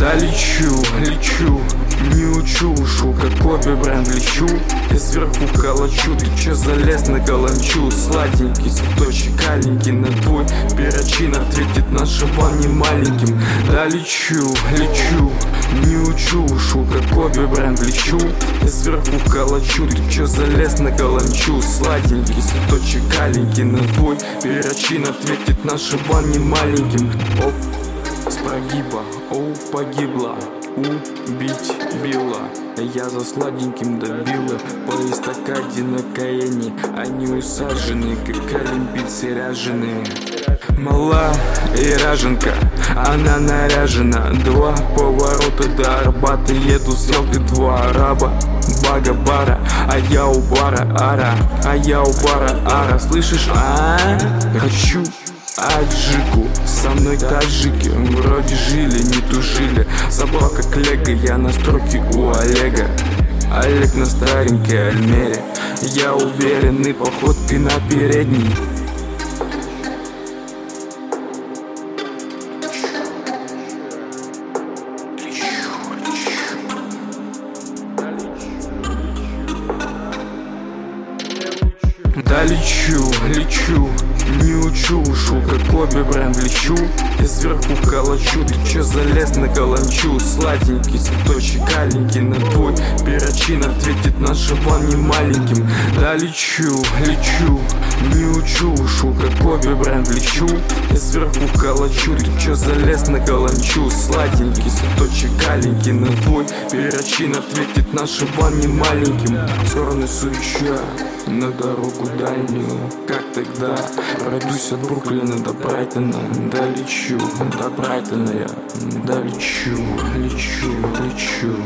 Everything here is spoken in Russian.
лечу, лечу Не учу, ушу, как обе бренд лечу. И сверху калачу, ты чё залез на каланчу? Сладенький цветочек, аленький на твой Перочин ответит нашего не маленьким. Да лечу, лечу Не учу, ушу, как обе бренд лечу. И сверху калачу, ты чё залез на каланчу? Сладенький цветочек, аленький на твой Перочин ответит нашего не маленьким. Оп, прогиба, оу, погибла Убить била. Я за сладеньким добила По эстакаде на Каэне Они усажены, как олимпийцы ряженые Мала и ряженка, она наряжена. Два поворота до Арбата Едут стрелки два араба. Бага бара, а я у бара ара А я у бара ара. Слышишь, а? Хочу аджику Со мной таджики, вроде жили, не тужили как лего, я на строке у Олега. Олег на старенькой Альмере. Я уверенный походкой на передней. Да лечу, лечу, не учу, ушу, как обе бренд лечу. И сверху калачу, ты чё залез на каланчу? Сладенький цветочек, аленький на твой Перочин ответит нашего не маленьким. Да лечу, лечу, не учу, ушу, как обе бренд лечу. И сверху калачу, ты чё залез на каланчу? Сладенький цветочек, аленький на твой Перочин ответит нашего не маленьким. Стороны суеща на дорогу дальнюю. Как тогда? Пройдусь от Бруклина до Брайтона. Да лечу, до Брайтона я. Да лечу, лечу, лечу